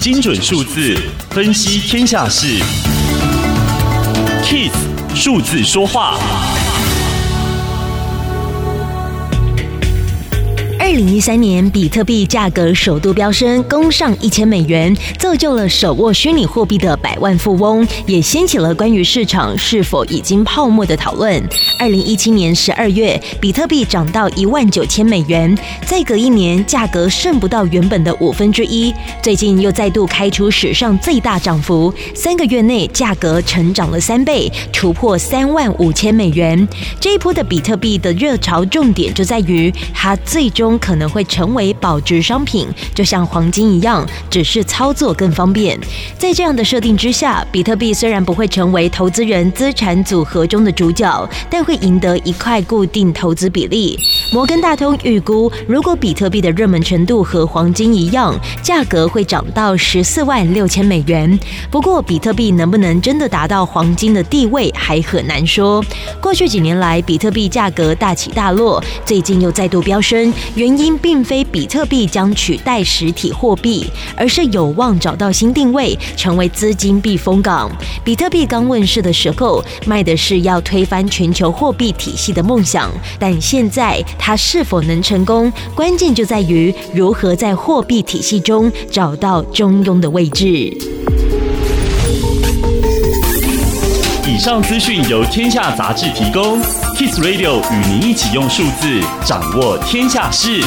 精准数字分析天下事，KIS 数字说话。二零一三年，比特币价格首度飙升，攻上一千美元，造就了手握虚拟货币的百万富翁，也掀起了关于市场是否已经泡沫的讨论。二零一七年十二月，比特币涨到一万九千美元，再隔一年，价格剩不到原本的五分之一。最近又再度开出史上最大涨幅，三个月内价格成长了三倍，突破三万五千美元。这一波的比特币的热潮重点就在于它最终。可能会成为保值商品，就像黄金一样，只是操作更方便。在这样的设定之下，比特币虽然不会成为投资人资产组合中的主角，但会赢得一块固定投资比例。摩根大通预估，如果比特币的热门程度和黄金一样，价格会涨到十四万六千美元。不过，比特币能不能真的达到黄金的地位，还很难说。过去几年来，比特币价格大起大落，最近又再度飙升，原原因并非比特币将取代实体货币，而是有望找到新定位，成为资金避风港。比特币刚问世的时候，卖的是要推翻全球货币体系的梦想，但现在它是否能成功，关键就在于如何在货币体系中找到中庸的位置。上资讯由天下杂志提供。Kiss Radio 与您一起用数字掌握天下事。